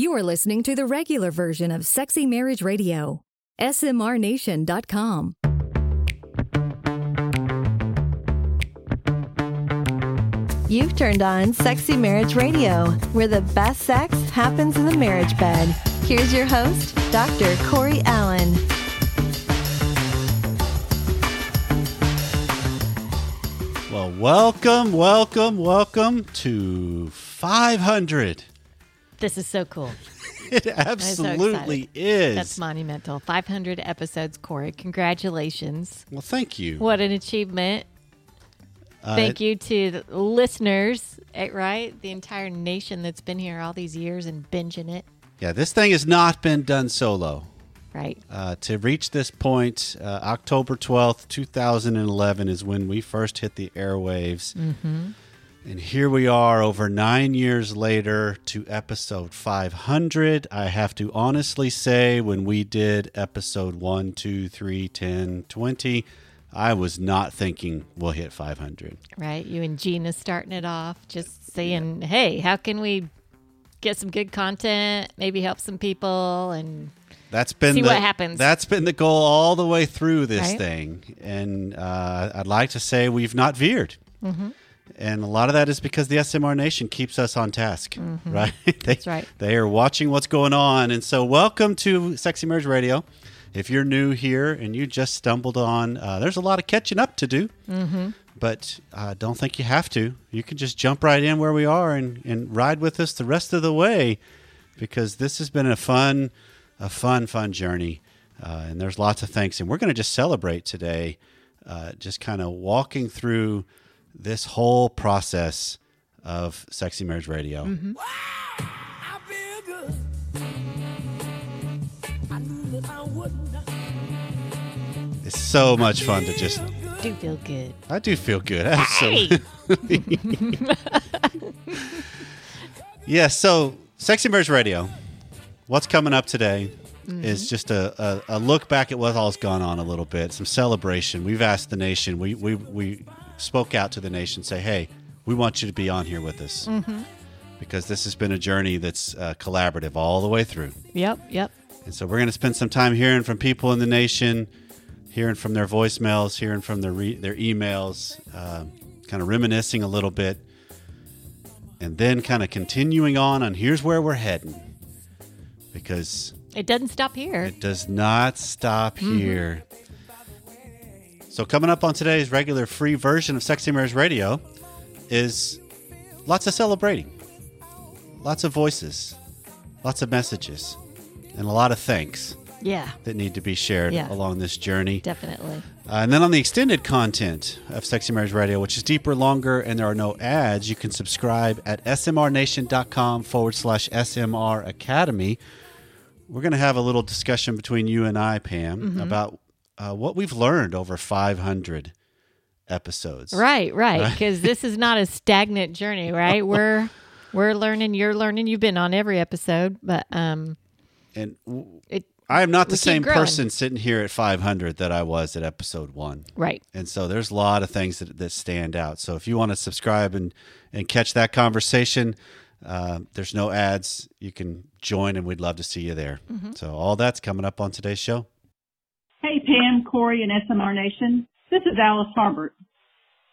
You are listening to the regular version of Sexy Marriage Radio. SMRNation.com. You've turned on Sexy Marriage Radio, where the best sex happens in the marriage bed. Here's your host, Dr. Corey Allen. Well, welcome, welcome, welcome to 500. This is so cool. It absolutely excited. is. That's monumental. 500 episodes, Corey. Congratulations. well, thank you. What an achievement. Uh, Thank you to the listeners, eh, right? The entire nation that's been here all these years and binging it, Yeah, this thing has not been done solo. right? Uh, to reach this point, uh, October 12th, 2011 is when we first hit the airwaves. Mm-hmm. And here we are over nine years later to episode 500. I have to honestly say, when we did episode 1, 2, 3, 10, 20, I was not thinking we'll hit 500. Right? You and Gina starting it off, just saying, hey, how can we get some good content, maybe help some people? And That's been See the, what happens. That's been the goal all the way through this Right. thing, and uh, I'd like to say we've not veered. Mm-hmm. And a lot of that is because the SMR Nation keeps us on task, right? they, Mm-hmm. That's right. They are watching what's going on, and so welcome to Sexy Marriage Radio. If you're new here and you just stumbled on, uh, there's a lot of catching up to do. Mm-hmm. But uh, don't think you have to. You can just jump right in where we are and, and ride with us the rest of the way, because this has been a fun, a fun, fun journey. Uh, and there's lots of things, and we're going to just celebrate today, uh, just kind of walking through this whole process of Sexy Marriage Radio. Mm-hmm. I feel good. I knew that I would not. It's so much fun to just. do feel good. I do feel good. Absolutely. yeah. So, Sexy Marriage Radio. What's coming up today is mm-hmm. just a, a, a look back at what all's gone on a little bit, some celebration. We've asked the nation. We we we spoke out to the nation, say, hey, we want you to be on here with us. Because this has been a journey that's uh, collaborative all the way through. Yep, yep. And so we're going to spend some time hearing from people in the nation, hearing from their voicemails, hearing from their re- their emails, uh, kind of reminiscing a little bit, and then kind of continuing on on here's where we're heading, because It doesn't stop here. it does not stop here. So coming up on today's regular free version of Sexy Marriage Radio is lots of celebrating, lots of voices, lots of messages, and a lot of thanks yeah, that need to be shared Yeah. along this journey. definitely. Uh, and then on the extended content of Sexy Marriage Radio, which is deeper, longer, and there are no ads, you can subscribe at smrnation.com forward slash SMR Academy. We're going to have a little discussion between you and I, Pam, Mm-hmm. about uh, what we've learned over 500 episodes. Right, right. Because this is not a stagnant journey, right? We're we're learning. You're learning. You've been on every episode, but um, And w- it I am not the same growing. person sitting here at 500 that I was at episode one. right. And so there's a lot of things that, that stand out. So if you want to subscribe and, and catch that conversation, uh, there's no ads. You can join, and we'd love to see you there. So all that's coming up on today's show. Hey, Pam, Corey, and SMR Nation. This is Alice Harbert.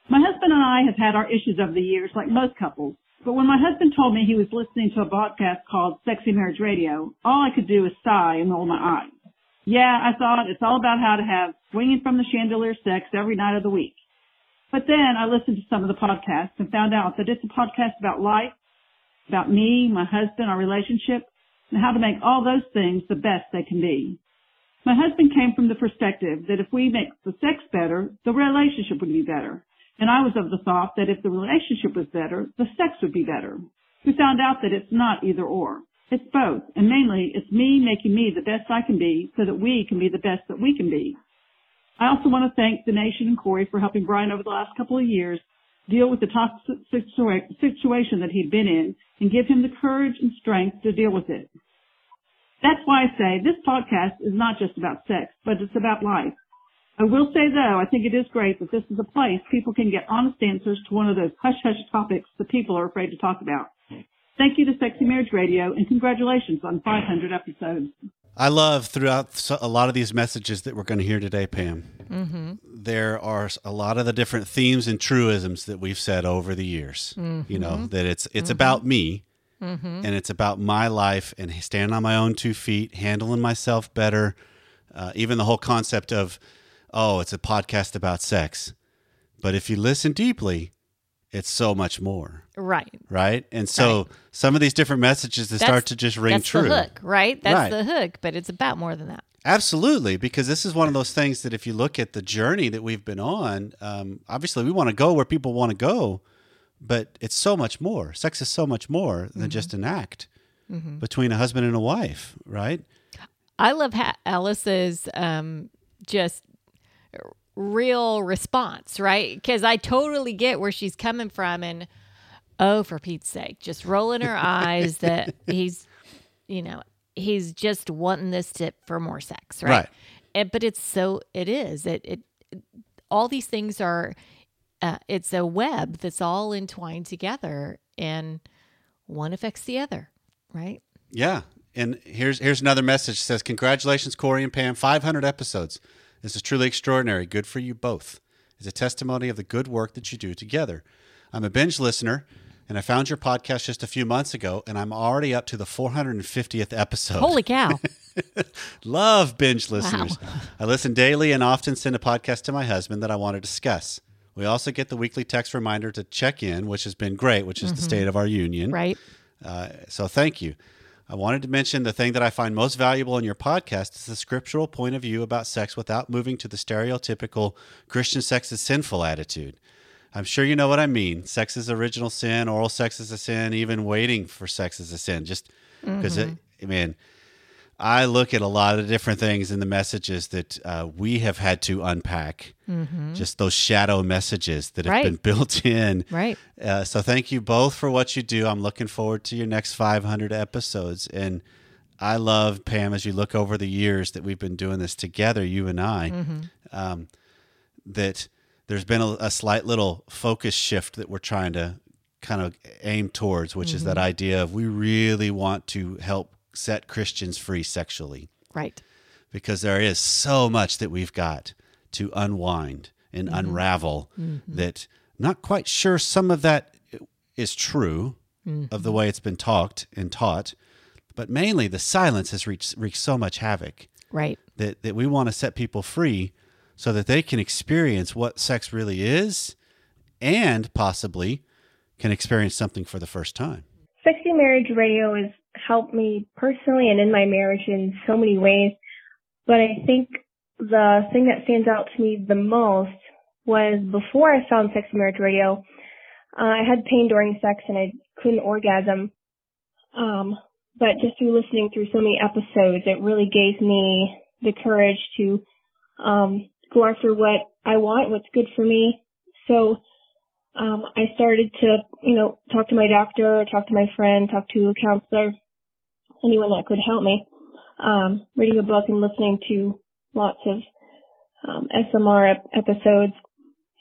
My husband and I have had our issues over the years, like most couples. But when my husband told me he was listening to a podcast called Sexy Marriage Radio, all I could do was sigh and roll my eyes. Yeah, I thought it's all about how to have swinging from the chandelier sex every night of the week. But then I listened to some of the podcasts and found out that it's a podcast about life, about me, my husband, our relationship, and how to make all those things the best they can be. My husband came from the perspective that if we make the sex better, the relationship would be better. And I was of the thought that if the relationship was better, the sex would be better. We found out that it's not either or. It's both. And mainly, it's me making me the best I can be so that we can be the best that we can be. I also want to thank the nation and Corey for helping Brian over the last couple of years deal with the toxic situa- situation that he'd been in and give him the courage and strength to deal with it. That's why I say this podcast is not just about sex, but it's about life. I will say though, I think it is great that this is a place people can get honest answers to one of those hush hush topics that people are afraid to talk about. Thank you to Sexy Marriage Radio and congratulations on 500 episodes. I love throughout a lot of these messages that we're going to hear today, Pam. Mm-hmm. There are a lot of the different themes and truisms that we've said over the years. You know mm-hmm. that it's it's mm-hmm. about me, and it's about my life and standing on my own two feet, handling myself better. Uh, even the whole concept of, oh, it's a podcast about sex, but if you listen deeply, it's so much more, Right. right? And so some of these different messages that start to just ring that's true. the hook, right? That's Right. the hook, but it's about more than that. Absolutely, because this is one of those things that if you look at the journey that we've been on, um, obviously we want to go where people want to go, but it's so much more. Sex is so much more than just an act between a husband and a wife, right? I love ha- Alice's um, just real response, right? Because I totally get where she's coming from, and oh, for Pete's sake, just rolling her eyes that he's, you know, he's just wanting this tip for more sex, right? Right. And, but it's so it is it, it all these things are uh, it's a web that's all entwined together, and one affects the other, right? Yeah. And here's here's another message. It says, Congratulations, Corey and Pam. 500 episodes. This is truly extraordinary. Good for you both. It's a testimony of the good work that you do together. I'm a binge listener, and I found your podcast just a few months ago, and I'm already up to the 450th episode. Holy cow! Love binge listeners. I listen daily and often send a podcast to my husband that I want to discuss. We also get the weekly text reminder to check in, which has been great, which is the state of our union. right? Uh, so thank you. I wanted to mention the thing that I find most valuable in your podcast is the scriptural point of view about sex without moving to the stereotypical Christian sex is sinful attitude. I'm sure you know what I mean. Sex is original sin, oral sex is a sin, even waiting for sex is a sin. Just because it, I mean, I look at a lot of different things in the messages that uh, we have had to unpack. Just those shadow messages that have Right. been built in. Right. Uh, so thank you both for what you do. I'm looking forward to your next 500 episodes. And I love, Pam, as you look over the years that we've been doing this together, you and I, um, that there's been a, a slight little focus shift that we're trying to kind of aim towards, which is that idea of we really want to help set Christians free sexually. Right. because there is so much that we've got to unwind and mm-hmm. unravel mm-hmm. that not quite sure some of that is true of the mm-hmm. way it's been talked and taught but mainly the silence has reached, wreaked so much havoc Right. that, that we want to set people free so that they can experience what sex really is and possibly can experience something for the first time. Sexy Marriage Radio has helped me personally and in my marriage in so many ways. But I think the thing that stands out to me the most was before I found Sexy Marriage Radio, uh, I had pain during sex and I couldn't orgasm. Um, but just through listening through so many episodes, it really gave me the courage to um, go after what I want, what's good for me. So um, I started to, you know, talk to my doctor, talk to my friend, talk to a counselor, anyone that could help me. Um, reading a book and listening to lots of um, SMR ep- episodes.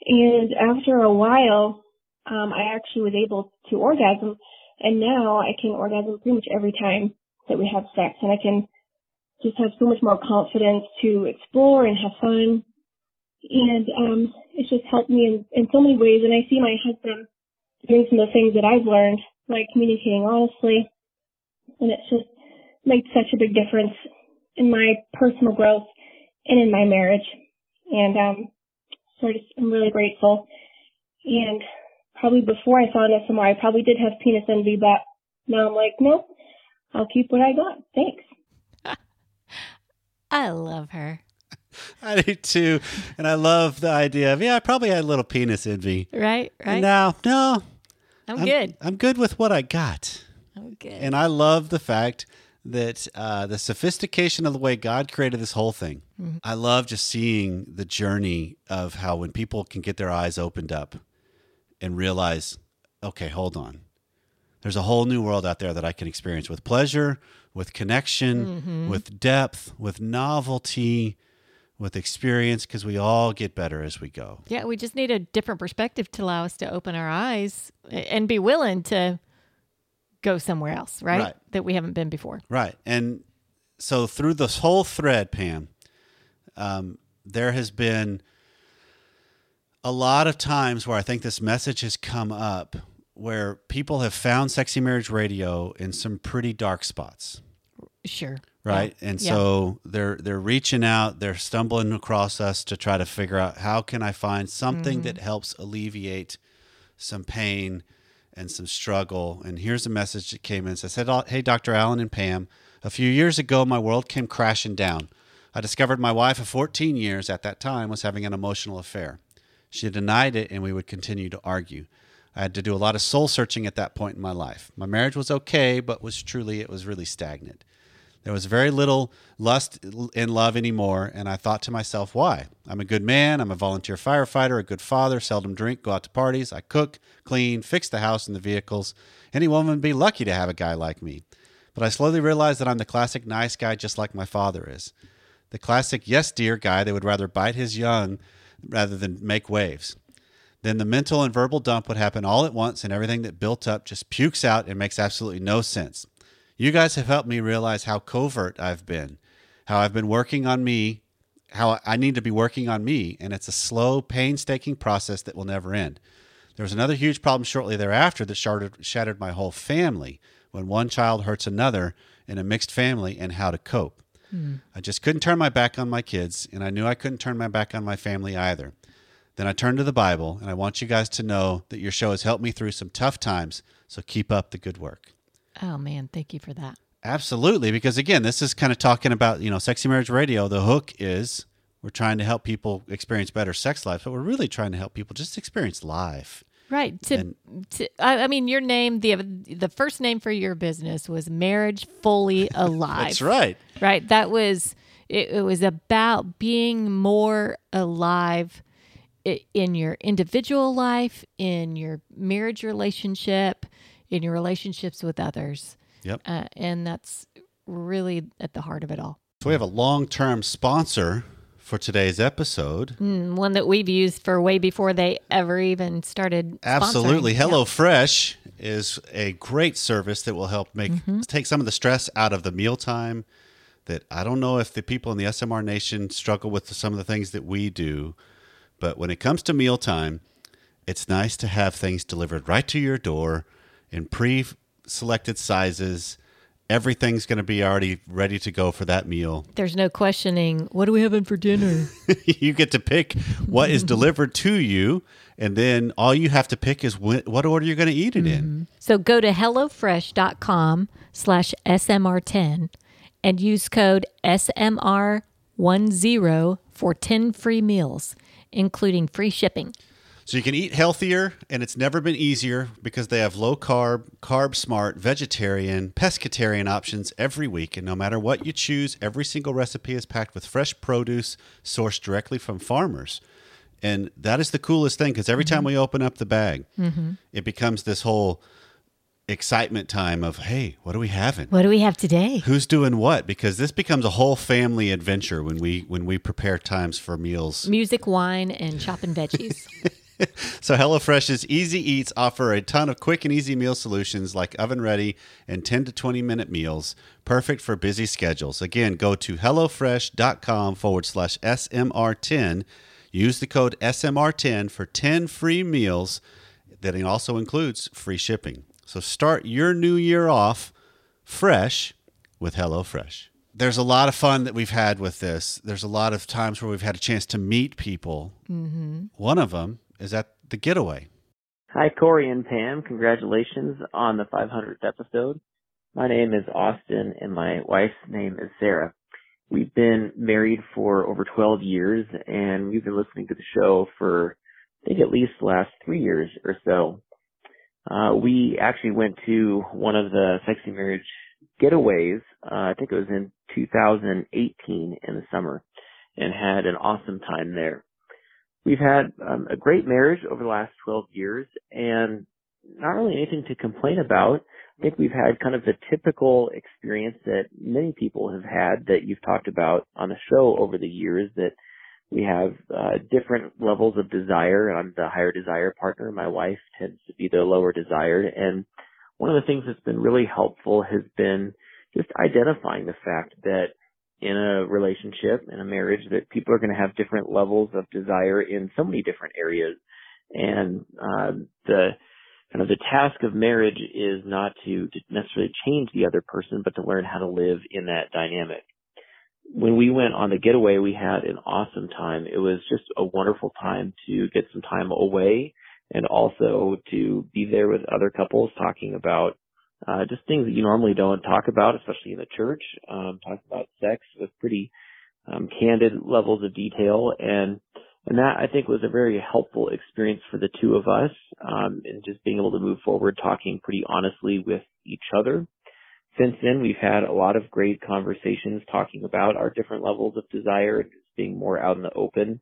And after a while, um, I actually was able to orgasm, and now I can orgasm pretty much every time that we have sex, and I can just have so much more confidence to explore and have fun and um, it's just helped me in, in so many ways. And I see my husband doing some of the things that I've learned, like communicating honestly, and it's just made such a big difference in my personal growth and in my marriage. And um, so I just, I'm really grateful. And probably before I found SMR, I probably did have penis envy, but now I'm like, nope, I'll keep what I got. Thanks. I love her. I do too. And I love the idea of, yeah, I probably had a little penis envy. Right. Right. No, no. I'm, good. I'm good with what I got. I'm. And I love the fact that uh, the sophistication of the way God created this whole thing. I love just seeing the journey of how when people can get their eyes opened up and realize, okay, hold on. There's a whole new world out there that I can experience with pleasure, with connection, with depth, with novelty, with experience, because we all get better as we go. yeah, we just need a different perspective to allow us to open our eyes and be willing to go somewhere else, right? Right. That we haven't been before. Right. And so through this whole thread, Pam, um, there has been a lot of times where I think this message has come up where people have found Sexy Marriage Radio in some pretty dark spots. Sure. Right. Yeah. And Yeah. so they're they're reaching out, they're stumbling across us to try to figure out how can I find something that helps alleviate some pain and some struggle. And here's a message that came in. It said, Hey, Dr. Allen and Pam, a few years ago, my world came crashing down. I discovered my wife of 14 years at that time was having an emotional affair. She denied it, and we would continue to argue. I had to do a lot of soul searching at that point in my life. My marriage was okay, but was truly, it was really stagnant. There was very little lust in love anymore, and I thought to myself, why? I'm a good man, I'm a volunteer firefighter, a good father, seldom drink, go out to parties, I cook, clean, fix the house and the vehicles. Any woman would be lucky to have a guy like me. But I slowly realized that I'm the classic nice guy, just like my father is. The classic yes, dear guy that would rather bite his young rather than make waves. Then the mental and verbal dump would happen all at once, and everything that built up just pukes out and makes absolutely no sense. You guys have helped me realize how covert I've been, how I've been working on me, how I need to be working on me, and it's a slow, painstaking process that will never end. There was another huge problem shortly thereafter that shattered, shattered my whole family when one child hurts another in a mixed family and how to cope. Hmm. I just couldn't turn my back on my kids, and I knew I couldn't turn my back on my family either. Then I turned to the Bible, and I want you guys to know that your show has helped me through some tough times, so keep up the good work. Oh man, thank you for that. Absolutely, because again, this is kind of talking about, you know, Sexy Marriage Radio. The hook is we're trying to help people experience better sex life, but we're really trying to help people just experience life. Right. To, And- to I, I mean, your name the the first name for your business was Marriage Fully Alive. That's right. Right. That was it, it was about being more alive in your individual life, in your marriage relationship, in your relationships with others. Yep. Uh, and that's really at the heart of it all. So we have a long-term sponsor for today's episode. Mm, one that we've used for way before they ever even started. Absolutely. sponsoring. Yeah. HelloFresh is a great service that will help make Mm-hmm. take some of the stress out of the mealtime. That I don't know if the people in the SMR Nation struggle with some of the things that we do, but when it comes to mealtime, it's nice to have things delivered right to your door in pre-selected sizes. Everything's going to be already ready to go for that meal. There's no questioning. What are we having for dinner? you get to pick what is delivered to you, and then all you have to pick is wh- what order you're going to eat it in. Mm-hmm. So go to HelloFresh.com slash SMR10 and use code SMR10 for 10 free meals, including free shipping. So you can eat healthier, and it's never been easier because they have low carb, carb smart, vegetarian, pescatarian options every week. And no matter what you choose, every single recipe is packed with fresh produce sourced directly from farmers. And that is the coolest thing because every time mm-hmm. we open up the bag, mm-hmm. it becomes this whole excitement time of, hey, what are we having? What do we have today? Who's doing what? Because this becomes a whole family adventure when we when we prepare times for meals Music, wine, and chopping veggies. So HelloFresh's Easy Eats offer a ton of quick and easy meal solutions like oven ready and 10 to 20 minute meals, perfect for busy schedules. Again, go to HelloFresh.com forward slash SMR10. Use the code SMR10 for 10 free meals that also includes free shipping. So start your new year off fresh with HelloFresh. There's a lot of fun that we've had with this. There's a lot of times where we've had a chance to meet people. Mm-hmm. One of them is at the getaway. Hi, Corey and Pam. Congratulations on the 500th episode. My name is Austin and my wife's name is Sarah. We've been married for over 12 years and we've been listening to the show for, I think, at least the last three years or so. Uh, we actually went to one of the Sexy Marriage getaways, uh, I think it was in 2018 in the summer, and had an awesome time there. We've had um, a great marriage over the last 12 years and not really anything to complain about. I think we've had kind of the typical experience that many people have had that you've talked about on the show over the years that we have uh, different levels of desire. I'm the higher desire partner. My wife tends to be the lower desired. And one of the things that's been really helpful has been just identifying the fact that in a relationship, in a marriage, that people are going to have different levels of desire in so many different areas. And uh, the kind of the task of marriage is not to, to necessarily change the other person, but to learn how to live in that dynamic. When we went on the getaway, we had an awesome time. It was just a wonderful time to get some time away and also to be there with other couples talking about uh, just things that you normally don't talk about, especially in the church. Um, talk about sex with pretty um, candid levels of detail, and and that I think was a very helpful experience for the two of us, um, and just being able to move forward, talking pretty honestly with each other. Since then, we've had a lot of great conversations talking about our different levels of desire just being more out in the open.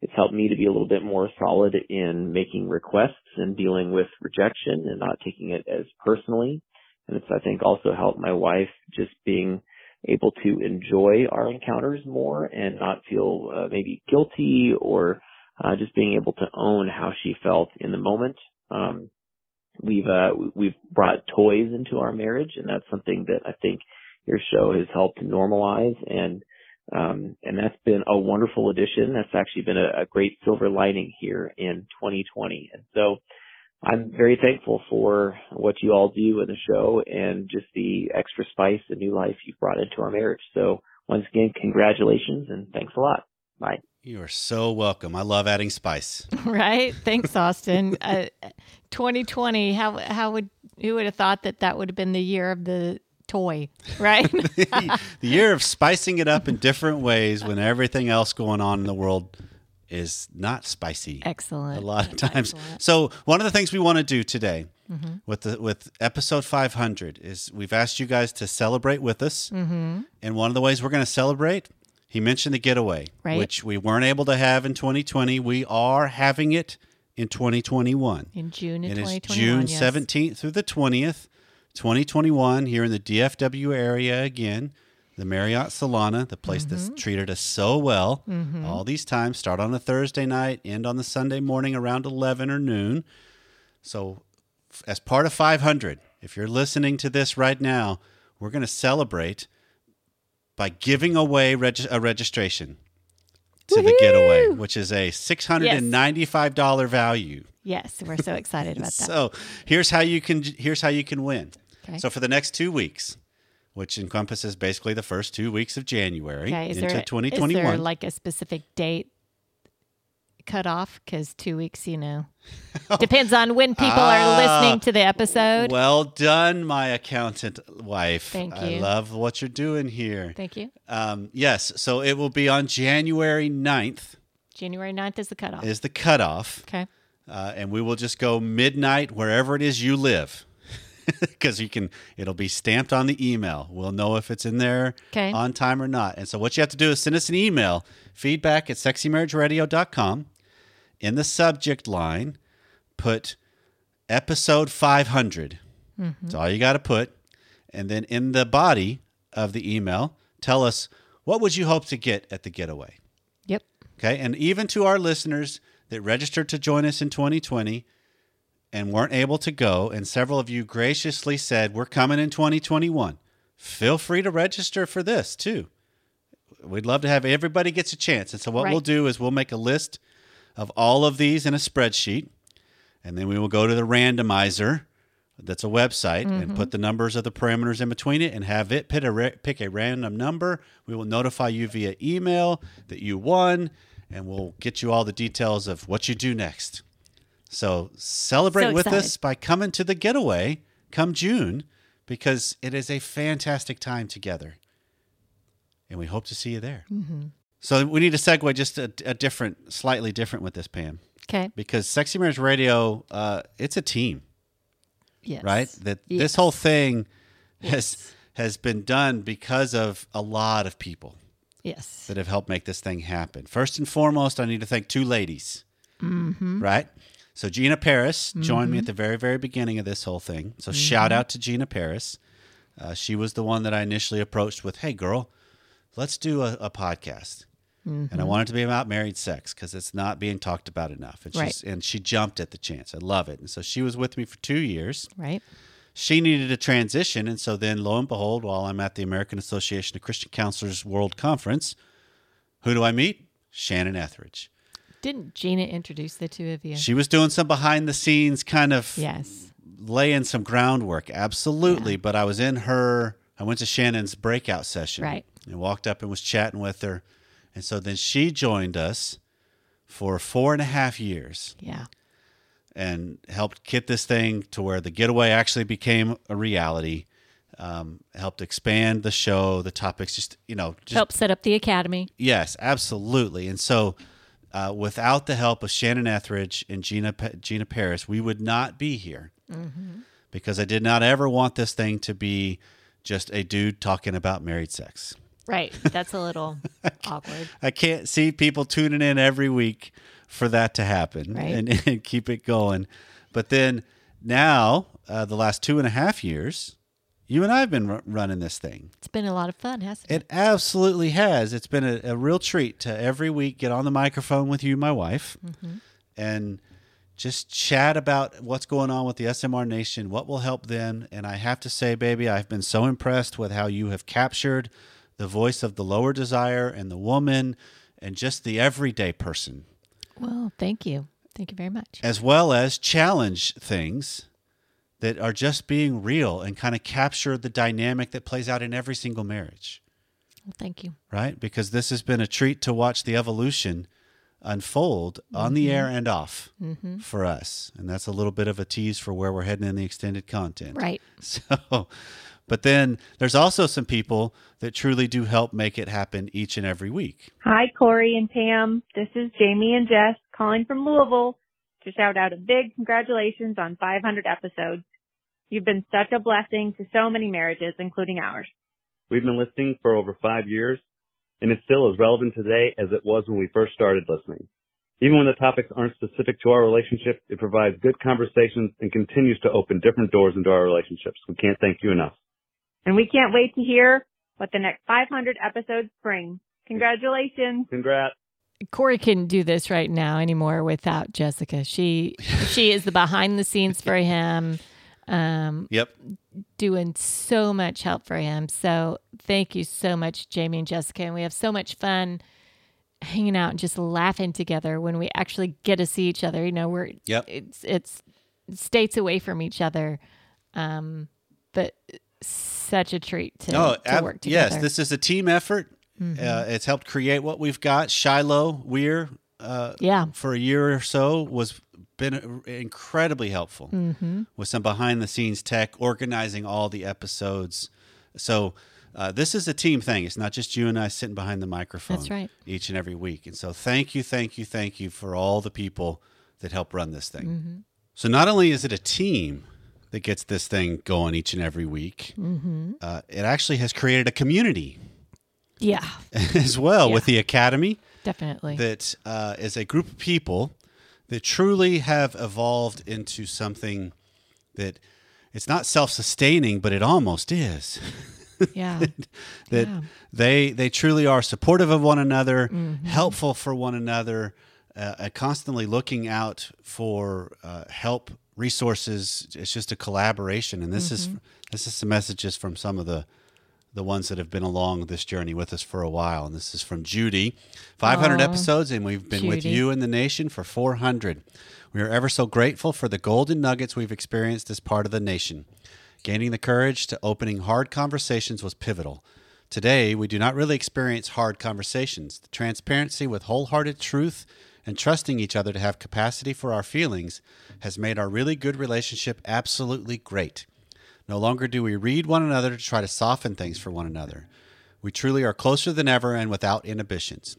It's helped me to be a little bit more solid in making requests and dealing with rejection and not taking it as personally. And it's, I think, also helped my wife just being able to enjoy our encounters more and not feel uh, maybe guilty or uh, just being able to own how she felt in the moment. Um, we've uh, we've brought toys into our marriage, and that's something that I think your show has helped normalize and um, and that's been a wonderful addition. That's actually been a, a great silver lining here in 2020. And so I'm very thankful for what you all do in the show and just the extra spice and new life you've brought into our marriage. So once again, congratulations and thanks a lot. Bye. You are so welcome. I love adding spice. right? Thanks, Austin. uh, 2020. How how would who would have thought that that would have been the year of the toy, right? the year of spicing it up in different ways when everything else going on in the world is not spicy. Excellent. A lot of times. Excellent. So one of the things we want to do today Mm-hmm. with the with episode 500 is we've asked you guys to celebrate with us, mm-hmm. and one of the ways we're going to celebrate. He mentioned the getaway, Right. which we weren't able to have in 2020. We are having it in 2021. In June It is June yes. 17th through the 20th, 2021, here in the DFW area again. The Marriott Solana, the place Mm-hmm. that's treated us so well all these times, start on a Thursday night, end on the Sunday morning around 11 or noon. So, as part of 500, if you're listening to this right now, we're going to celebrate by giving away reg- a registration to the getaway, which is a $695 value. Yes, we're so excited about that. So here's how you can here's how you can win. Okay. So for the next two weeks, which encompasses basically the first two weeks of January okay, is into there, is 2021. there like a specific date cut off? Because two weeks, you know, depends on when people are listening to the episode. Ah, well done, my accountant wife. Thank I you. love what you're doing here. Thank you. Um, yes, so it will be on January 9th January 9th is the cutoff. is the cutoff. okay. uh, and we will just go midnight wherever it is you live because you can it'll be stamped on the email we'll know if it's in there Okay. on time or not and so what you have to do is send us an email feedback at sexymarriageradio.com in the subject line put episode 500 mm-hmm. that's all you got to put and then in the body of the email tell us what would you hope to get at the getaway Yep. Okay. And even to our listeners that registered to join us in 2020 and weren't able to go, and several of you graciously said, We're coming in 2021. Feel free to register for this too. We'd love to have everybody gets a chance. And so what Right. we'll do is we'll make a list of all of these in a spreadsheet, and then we will go to the randomizer that's a website and mm-hmm. put the numbers of the parameters in between it and have it pick a, ra- pick a random number. We will notify you via email that you won, and we'll get you all the details of what you do next. So celebrate So with us by coming to the getaway come June because it is a fantastic time together. And we hope to see you there. Mm-hmm. So we need to segue just a, a different, slightly different with this, Pam, Okay. because Sexy Marriage Radio, uh, it's a team Yes. right? That Yes. this whole thing has has been done because of a lot of people Yes. that have helped make this thing happen. First and foremost, I need to thank two ladies, mm-hmm. right? So Gina Paris joined Mm-hmm. me at the very very beginning of this whole thing. So shout out to Gina Paris. Uh, she was the one that I initially approached with, "Hey, girl, let's do a, a podcast." Mm-hmm. And I wanted to be about married sex because it's not being talked about enough. And, she's, Right. and she jumped at the chance. I love it. And so she was with me for two years. Right. she needed a transition. And so then, lo and behold, while I'm at the American Association of Christian Counselors World Conference, who do I meet? Shannon Ethridge. Didn't Gina introduce the two of you? She was doing some behind the scenes kind of yes. laying some groundwork. Absolutely. But I was in her, I went to Shannon's breakout session. Right. And walked up and was chatting with her. And so then she joined us for four and a half years Yeah. and helped get this thing to where the getaway actually became a reality. Um, helped expand the show, the topics, just, you know, just Help set up the academy. Yes, absolutely. And so, uh, without the help of Shannon Ethridge and Gina Gina Paris, we would not be here because I did not ever want this thing to be just a dude talking about married sex. Right. That's a little awkward. I can't see people tuning in every week for that to happen Right. and, and keep it going. But then now, uh, the last two and a half years, you and I have been r- running this thing. It's been a lot of fun, hasn't it? It absolutely has. It's been a, a real treat to every week get on the microphone with you, my wife, mm-hmm. and just chat about what's going on with the SMR Nation, what will help them. And I have to say, baby, I've been so impressed with how you have captured the voice of the lower desire and the woman and just the everyday person, Well, thank you. Thank you very much. as well as challenge things that are just being real and kind of capture the dynamic that plays out in every single marriage. Well, thank you. right? Because this has been a treat to watch the evolution unfold on the mm-hmm. air and off mm-hmm. for us. And that's a little bit of a tease for where we're heading in the extended content. Right. So, but then there's also some people that truly do help make it happen each and every week. Hi, Corey and Pam. This is Jamie and Jess calling from Louisville to shout out a big congratulations on 500 episodes. You've been such a blessing to so many marriages, including ours. We've been listening for over five years, and it's still as relevant today as it was when we first started listening. Even when the topics aren't specific to our relationship, it provides good conversations and continues to open different doors into our relationships. We can't thank you enough. And we can't wait to hear what the next 500 episodes bring. Congratulations. Congrats. Corey couldn't do this right now anymore without Jessica. She she is the behind the scenes for him, um, Yep. doing so much help for him. So thank you so much, Jamie and Jessica. And we have so much fun hanging out and just laughing together when we actually get to see each other. You know, we're Yep. it's it's states away from each other, um, but such a treat to, Oh, to work together. Yes. This is a team effort. Uh, it's helped create what we've got. Shiloh Weir, uh, Yeah. for a year or so was been incredibly helpful Mm-hmm. with some behind the scenes tech, organizing all the episodes. So uh, this is a team thing. It's not just you and I sitting behind the microphone. That's right. Each and every week. And so thank you, thank you, thank you for all the people that help run this thing. Mm-hmm. So not only is it a team that gets this thing going each and every week, Mm-hmm. uh, it actually has created a community yeah, as well Yeah. with the academy definitely. that uh, is a group of people that truly have evolved into something that it's not self-sustaining but it almost is yeah. that Yeah. they they truly are supportive of one another Mm-hmm. helpful for one another uh, uh, constantly looking out for uh, help resources it's just a collaboration and this is Mm-hmm. this is some messages from some of the the ones that have been along this journey with us for a while and this is from Judy 500 Aw, episodes and we've been with you and the nation for 400 we are ever so grateful for the golden nuggets we've experienced as part of the nation Gaining the courage to opening hard conversations was pivotal. Today, we do not really experience hard conversations. The transparency with wholehearted truth and trusting each other to have capacity for our feelings has made our really good relationship absolutely great. No longer do we read one another to try to soften things for one another. We truly are closer than ever and without inhibitions.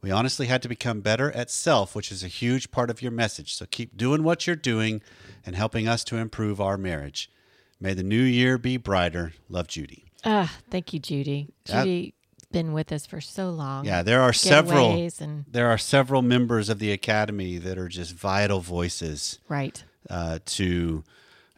We honestly had to become better at self, which is a huge part of your message. So keep doing what you're doing and helping us to improve our marriage. May the new year be brighter. Love Judy. Ah, thank you, Judy. Judy been with us for so long. Yeah, there are several and there are several members of the academy that are just vital voices right. uh, to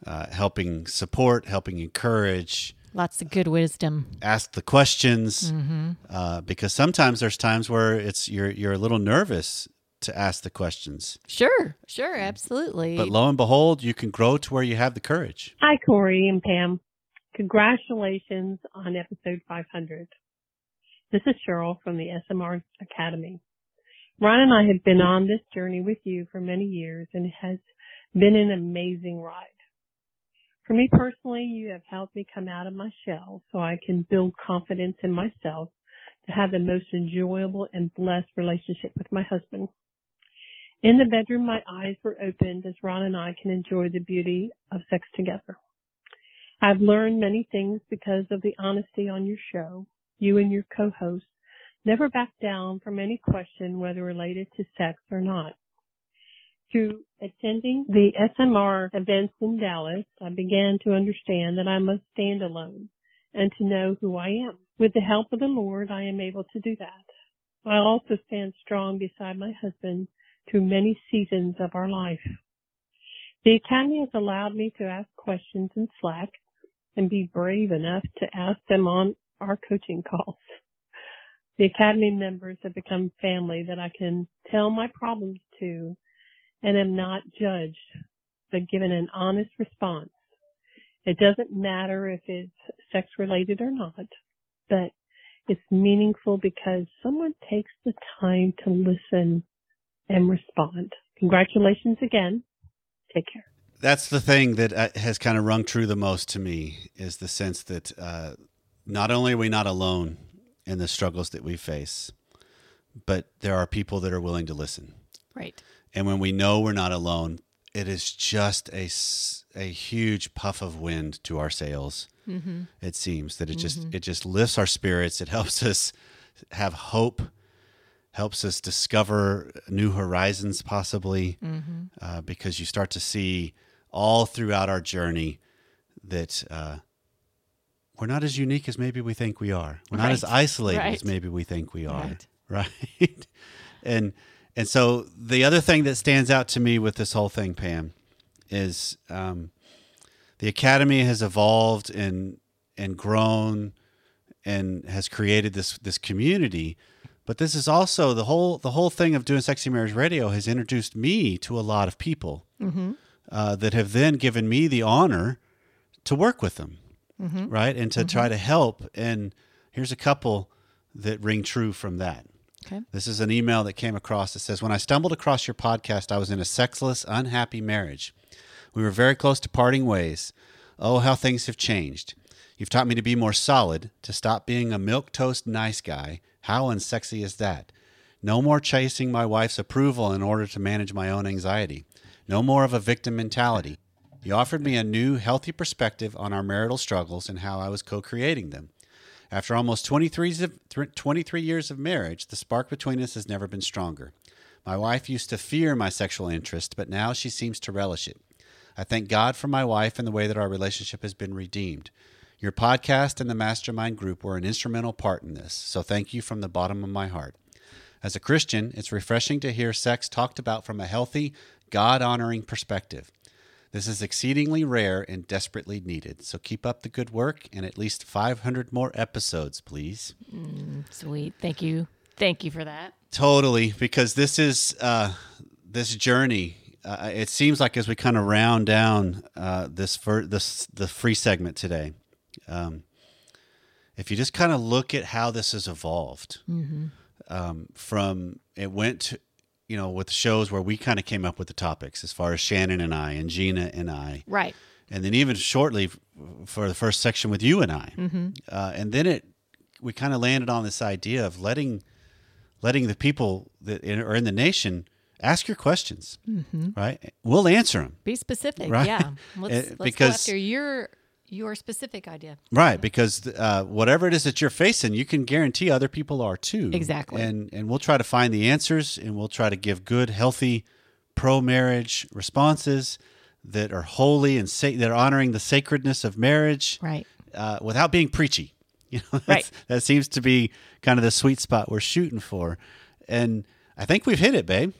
uh, helping support, helping encourage, Lots of good wisdom. ask the questions Mm-hmm. uh, because sometimes there's times where it's you're you're a little nervous to ask the questions. Sure, sure, absolutely. But lo and behold, you can grow to where you have the courage. Hi, Corey and Pam. Congratulations on episode 500. This is Cheryl from the SMR Academy. Ron and I have been on this journey with you for many years and it has been an amazing ride. For me personally, you have helped me come out of my shell so I can build confidence in myself to have the most enjoyable and blessed relationship with my husband. In the bedroom, my eyes were opened as Ron and I can enjoy the beauty of sex together. I've learned many things because of the honesty on your show. You and your co-host never back down from any question whether related to sex or not. Through attending the SMR events in Dallas, I began to understand that I must stand alone and to know who I am. With the help of the Lord, I am able to do that. I also stand strong beside my husband through many seasons of our life. The Academy has allowed me to ask questions in Slack and be brave enough to ask them on our coaching calls. The Academy members have become family that I can tell my problems to and am not judged, but given an honest response. It doesn't matter if it's sex related or not, but it's meaningful because someone takes the time to listen and respond. Congratulations again. Take care. That's the thing that uh, has kind of rung true the most to me is the sense that uh, not only are we not alone in the struggles that we face, but there are people that are willing to listen. right. And when we know we're not alone, it is just a, a huge puff of wind to our sails. Mm-hmm. It seems that it just it just lifts our spirits. It helps us have hope, helps us discover new horizons, possibly, Mm-hmm. uh, because you start to see all throughout our journey that uh, we're not as unique as maybe we think we are. We're not as Right. isolated as maybe we think we are. Right. Right. and and so the other thing that stands out to me with this whole thing, Pam, is um, the academy has evolved and and grown and has created this this community. But this is also the whole the whole thing of doing sexy marriage radio has introduced me to a lot of people Mm-hmm. uh, that have then given me the honor to work with them, Mm-hmm. right, and to try to help. And here's a couple that ring true from that. Okay. This is an email that came across that says, When I stumbled across your podcast, I was in a sexless, unhappy marriage. We were very close to parting ways. Oh, how things have changed. You've taught me to be more solid, to stop being a milk toast nice guy. How unsexy is that? No more chasing my wife's approval in order to manage my own anxiety. No more of a victim mentality. You offered me a new, healthy perspective on our marital struggles and how I was co creating them. After almost 23 years of- 23 years of marriage, the spark between us has never been stronger. My wife used to fear my sexual interest, but now she seems to relish it. I thank God for my wife and the way that our relationship has been redeemed. Your podcast and the mastermind group were an instrumental part in this, so thank you from the bottom of my heart. As a Christian, it's refreshing to hear sex talked about from a healthy, God honoring perspective. This is exceedingly rare and desperately needed, so keep up the good work and at least 500 more episodes, please. Sweet. Thank you. Thank you for that. Totally, because this is uh, this journey. Uh, it seems like as we kind of round down uh, this for this the free segment today, um, if you just kind of look at how this has evolved, um, from it went to, you know with the shows where we kind of came up with the topics as far as Shannon and I and Gina and I, Right. and then even shortly for the first section with you and I, Mm-hmm. uh, and then it we kind of landed on this idea of letting letting the people that in, are in the nation ask your questions, right? We'll answer them, Be specific. Right. Yeah. Let's, Uh, let's because- go after your your specific idea. right? Because uh, whatever it is that you're facing, you can guarantee other people are too. Exactly. And and we'll try to find the answers, and we'll try to give good, healthy, pro marriage responses that are holy and sa- that are honoring the sacredness of marriage. Right. uh, without being preachy. You know, that's, Right. that seems to be kind of the sweet spot we're shooting for, and I think we've hit it, babe.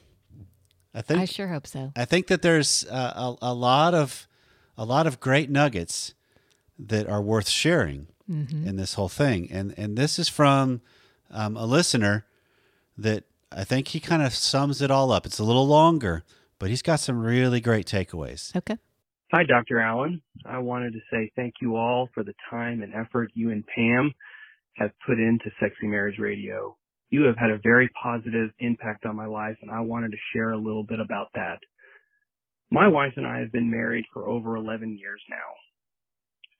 I think I sure hope so. I think that there's uh, a, a lot of a lot of great nuggets that are worth sharing Mm-hmm. in this whole thing, and and this is from um, a listener that I think he kind of sums it all up. It's a little longer, but he's got some really great takeaways. Okay. Hi, Dr. Allen. I wanted to say thank you all for the time and effort you and Pam have put into Sexy Marriage Radio. You have had a very positive impact on my life, and I wanted to share a little bit about that. My wife and I have been married for over 11 years now.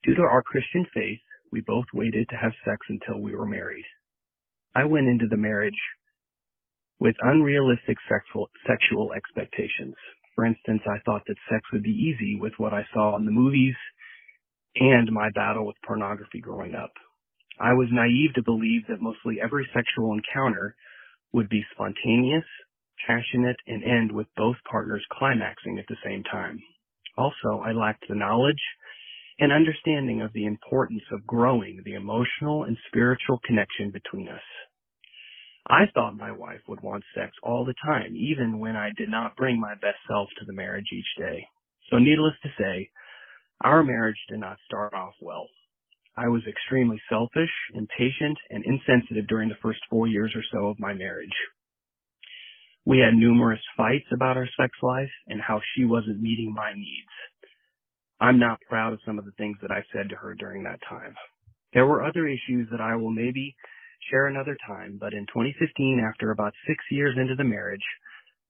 Due to our Christian faith, we both waited to have sex until we were married. I went into the marriage with unrealistic sexual, sexual expectations. For instance, I thought that sex would be easy with what I saw in the movies and my battle with pornography growing up. I was naive to believe that mostly every sexual encounter would be spontaneous, passionate, and end with both partners climaxing at the same time. Also, I lacked the knowledge and understanding of the importance of growing the emotional and spiritual connection between us. I thought my wife would want sex all the time, even when I did not bring my best self to the marriage each day. So needless to say, our marriage did not start off well. I was extremely selfish, impatient, and insensitive during the first four years or so of my marriage. We had numerous fights about our sex life and how she wasn't meeting my needs. I'm not proud of some of the things that I said to her during that time. There were other issues that I will maybe share another time, but in 2015, after about six years into the marriage,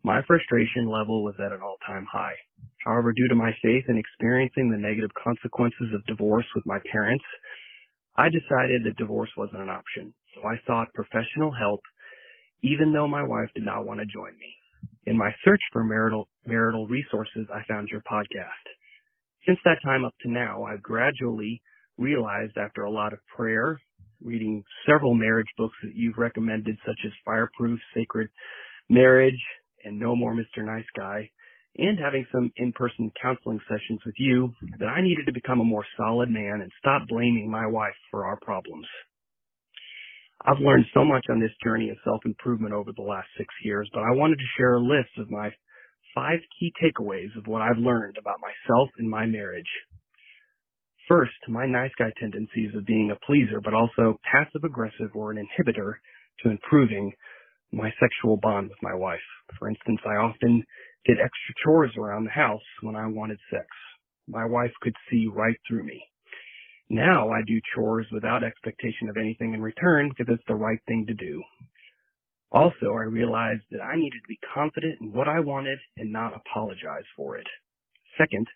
my frustration level was at an all-time high. However, due to my faith in experiencing the negative consequences of divorce with my parents, I decided that divorce wasn't an option. So I sought professional help, even though my wife did not want to join me. In my search for marital, marital resources, I found your podcast. Since that time up to now, I've gradually realized after a lot of prayer, reading several marriage books that you've recommended, such as Fireproof, Sacred Marriage, and No More Mr. Nice Guy, and having some in-person counseling sessions with you, that I needed to become a more solid man and stop blaming my wife for our problems. I've learned so much on this journey of self-improvement over the last six years, but I wanted to share a list of my five key takeaways of what I've learned about myself and my marriage. First, my nice guy tendencies of being a pleaser, but also passive aggressive or an inhibitor to improving my sexual bond with my wife. For instance, I often did extra chores around the house when I wanted sex. My wife could see right through me. Now I do chores without expectation of anything in return because it's the right thing to do. Also, I realized that I needed to be confident in what I wanted and not apologize for it. Second,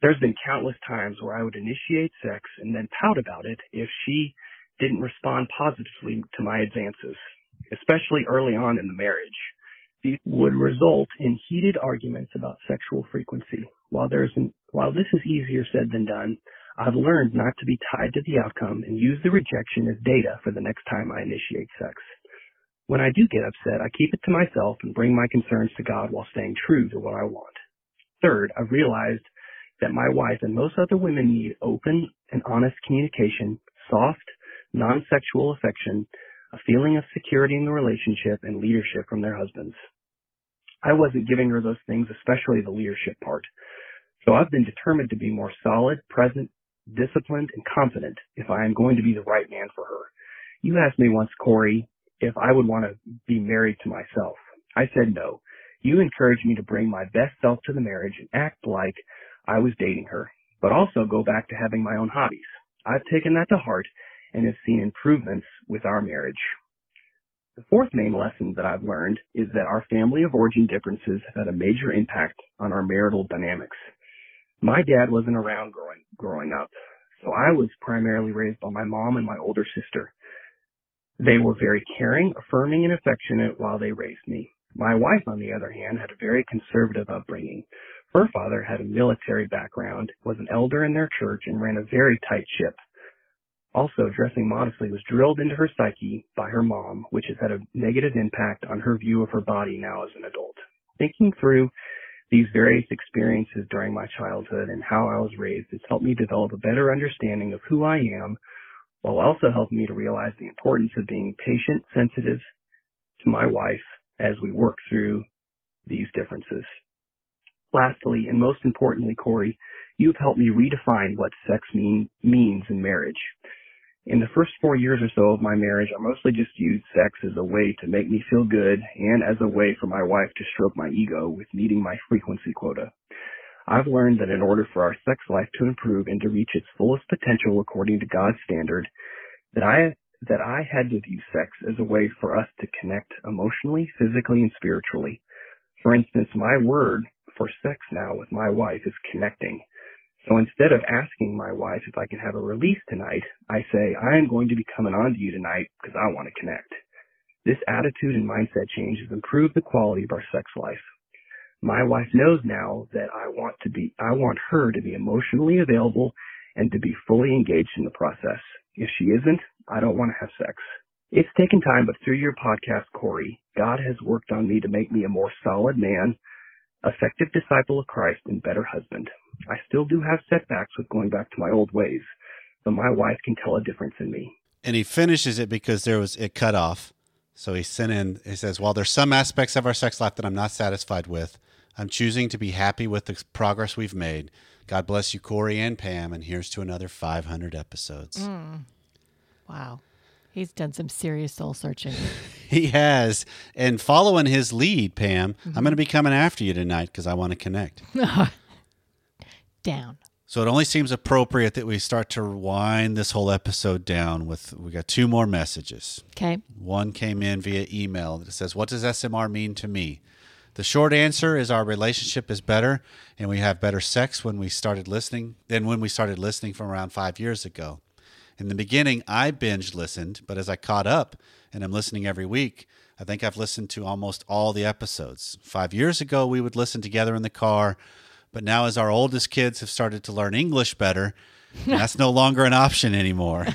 there's been countless times where I would initiate sex and then pout about it if she didn't respond positively to my advances, especially early on in the marriage. These would result in heated arguments about sexual frequency. While there's an, while this is easier said than done, I've learned not to be tied to the outcome and use the rejection as data for the next time I initiate sex. When I do get upset, I keep it to myself and bring my concerns to God while staying true to what I want. Third, I've realized that my wife and most other women need open and honest communication, soft, non-sexual affection, a feeling of security in the relationship, and leadership from their husbands. I wasn't giving her those things, especially the leadership part. So I've been determined to be more solid, present, disciplined, and confident if I am going to be the right man for her. You asked me once, Corey, if I would want to be married to myself. I said no. You encouraged me to bring my best self to the marriage and act like I was dating her, but also go back to having my own hobbies. I've taken that to heart and have seen improvements with our marriage. The fourth main lesson that I've learned is that our family of origin differences have had a major impact on our marital dynamics. My dad wasn't around growing, growing up, so I was primarily raised by my mom and my older sister. They were very caring, affirming, and affectionate while they raised me. My wife, on the other hand, had a very conservative upbringing. Her father had a military background, was an elder in their church, and ran a very tight ship. Also, dressing modestly was drilled into her psyche by her mom, which has had a negative impact on her view of her body now as an adult. Thinking through these various experiences during my childhood and how I was raised has helped me develop a better understanding of who I am, while also helping me to realize the importance of being patient, sensitive to my wife as we work through these differences. Lastly, and most importantly, Corey, you've helped me redefine what sex mean, means in marriage. In the first four years or so of my marriage, I mostly just used sex as a way to make me feel good and as a way for my wife to stroke my ego with meeting my frequency quota. I've learned that in order for our sex life to improve and to reach its fullest potential according to God's standard, that I that I had to view sex as a way for us to connect emotionally, physically, and spiritually. For instance, my word for sex now with my wife is connecting. So instead of asking my wife if I can have a release tonight, I say, I am going to be coming on to you tonight because I want to connect. This attitude and mindset change has improved the quality of our sex life. My wife knows now that I want to be, I want her to be emotionally available and to be fully engaged in the process. If she isn't, I don't want to have sex. It's taken time, but through your podcast, Corey, God has worked on me to make me a more solid man, effective disciple of Christ, and better husband. I still do have setbacks with going back to my old ways, but my wife can tell a difference in me. And he finishes it because there was it cut off. So he sent in. He says, "While there's some aspects of our sex life that I'm not satisfied with, I'm choosing to be happy with the progress we've made. God bless you, Corey and Pam, and here's to another 500 episodes." Mm. Wow. He's done some serious soul searching. He has. And following his lead, Pam, Mm-hmm. I'm going to be coming after you tonight because I want to connect. Down. So it only seems appropriate that we start to wind this whole episode down with we got two more messages. Okay. One came in via email that says, What does SMR mean to me? The short answer is our relationship is better and we have better sex when we started listening than when we started listening from around five years ago. In the beginning, I binge listened, but as I caught up and I'm listening every week, I think I've listened to almost all the episodes. Five years ago, we would listen together in the car, but now as our oldest kids have started to learn English better, that's no longer an option anymore.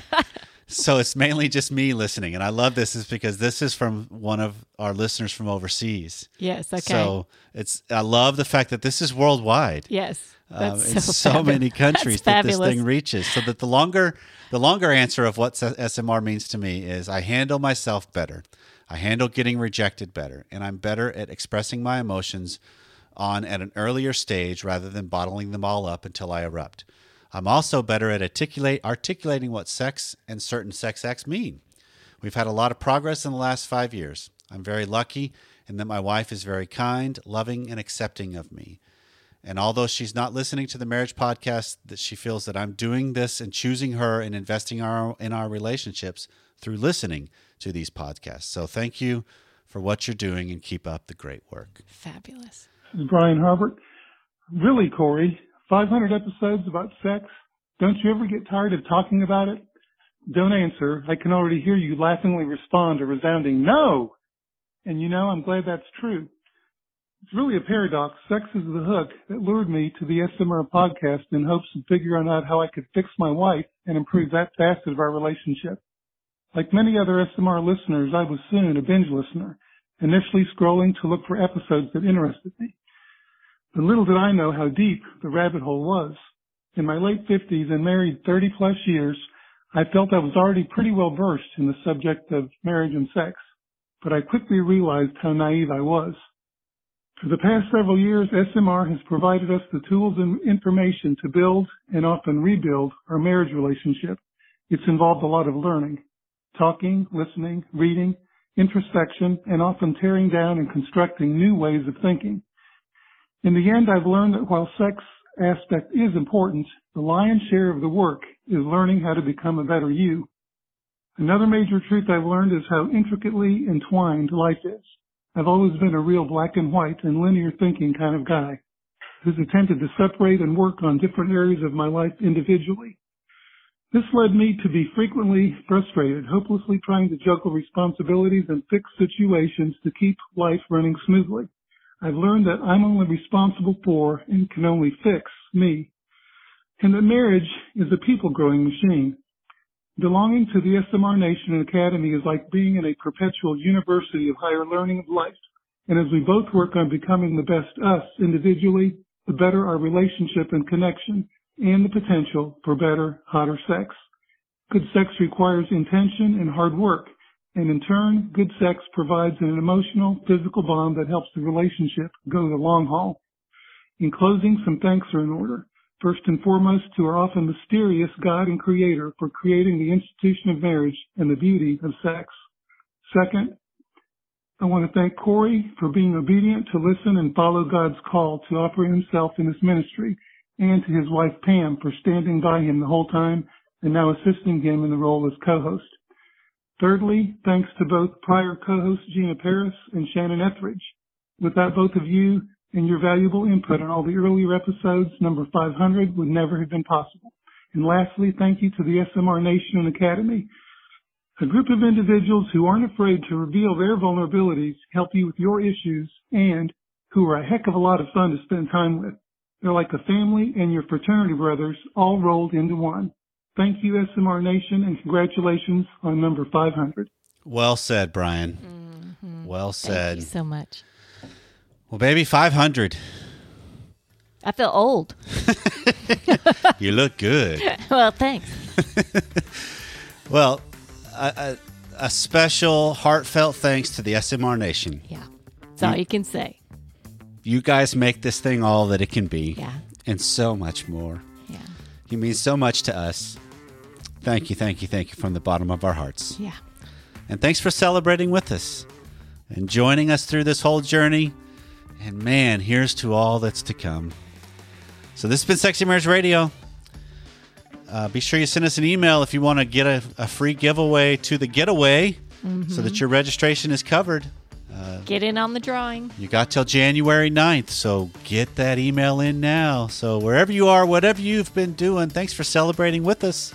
so it's mainly just me listening. And I love this is because this is from one of our listeners from overseas. Yes, okay. So it's I love the fact that this is worldwide. Yes. Um, That's in so so many countries that this thing reaches. So that the longer the longer answer of what SMR means to me is I handle myself better. I handle getting rejected better, and I'm better at expressing my emotions on at an earlier stage rather than bottling them all up until I erupt. I'm also better at articulate articulating what sex and certain sex acts mean. We've had a lot of progress in the last five years. I'm very lucky in that my wife is very kind, loving, and accepting of me. And although she's not listening to the marriage podcast, that she feels that I'm doing this and choosing her and investing our, in our relationships through listening to these podcasts. So thank you for what you're doing and keep up the great work. Fabulous. This is Brian Harbert. Really, Corey, 500 episodes about sex. Don't you ever get tired of talking about it? Don't answer. I can already hear you laughingly respond a resounding no. And you know, I'm glad that's true. It's really a paradox. Sex is the hook that lured me to the SMR podcast in hopes of figuring out how I could fix my wife and improve that facet of our relationship. Like many other SMR listeners, I was soon a binge listener, initially scrolling to look for episodes that interested me. But little did I know how deep the rabbit hole was. In my late 50s and married 30 plus years, I felt I was already pretty well versed in the subject of marriage and sex, but I quickly realized how naive I was. For the past several years, SMR has provided us the tools and information to build and often rebuild our marriage relationship. It's involved a lot of learning, talking, listening, reading, introspection, and often tearing down and constructing new ways of thinking. In the end, I've learned that while sex aspect is important, the lion's share of the work is learning how to become a better you. Another major truth I've learned is how intricately entwined life is. I've always been a real black and white and linear thinking kind of guy who's attempted to separate and work on different areas of my life individually. This led me to be frequently frustrated, hopelessly trying to juggle responsibilities and fix situations to keep life running smoothly. I've learned that I'm only responsible for and can only fix me. And that marriage is a people growing machine. Belonging to the SMR Nation and Academy is like being in a perpetual university of higher learning of life. And as we both work on becoming the best us individually, the better our relationship and connection and the potential for better, hotter sex. Good sex requires intention and hard work. And in turn, good sex provides an emotional, physical bond that helps the relationship go the long haul. In closing, some thanks are in order. First and foremost, to our often mysterious God and Creator for creating the institution of marriage and the beauty of sex. Second, I want to thank Corey for being obedient to listen and follow God's call to offer himself in this ministry and to his wife Pam for standing by him the whole time and now assisting him in the role as co-host. Thirdly, thanks to both prior co-hosts Gina Parris and Shannon Ethridge. Without both of you and your valuable input on all the earlier episodes, number 500 would never have been possible. And lastly, thank you to the SMR Nation and Academy a group of individuals who aren't afraid to reveal their vulnerabilities, help you with your issues, and who are a heck of a lot of fun to spend time with. They're like a family and your fraternity brothers all rolled into one. Thank you, SMR Nation, and congratulations on number 500. Well said, Brian. Mm-hmm. Well said. Thank you so much. Well, baby, 500. I feel old. You look good. well, thanks. Well, a, a, a special, heartfelt thanks to the SMR Nation. Yeah. That's all you can say. You guys make this thing all that it can be. Yeah. And so much more. Yeah. You mean so much to us. Thank you, thank you, thank you from the bottom of our hearts. Yeah. And thanks for celebrating with us and joining us through this whole journey. And man, here's to all that's to come. So this has been Sexy Marriage Radio. Uh, be sure you send us an email if you want to get a, a free giveaway to the getaway so that your registration is covered. Get in on the drawing. You got till January 9th, so get that email in now. So wherever you are, whatever you've been doing, thanks for celebrating with us.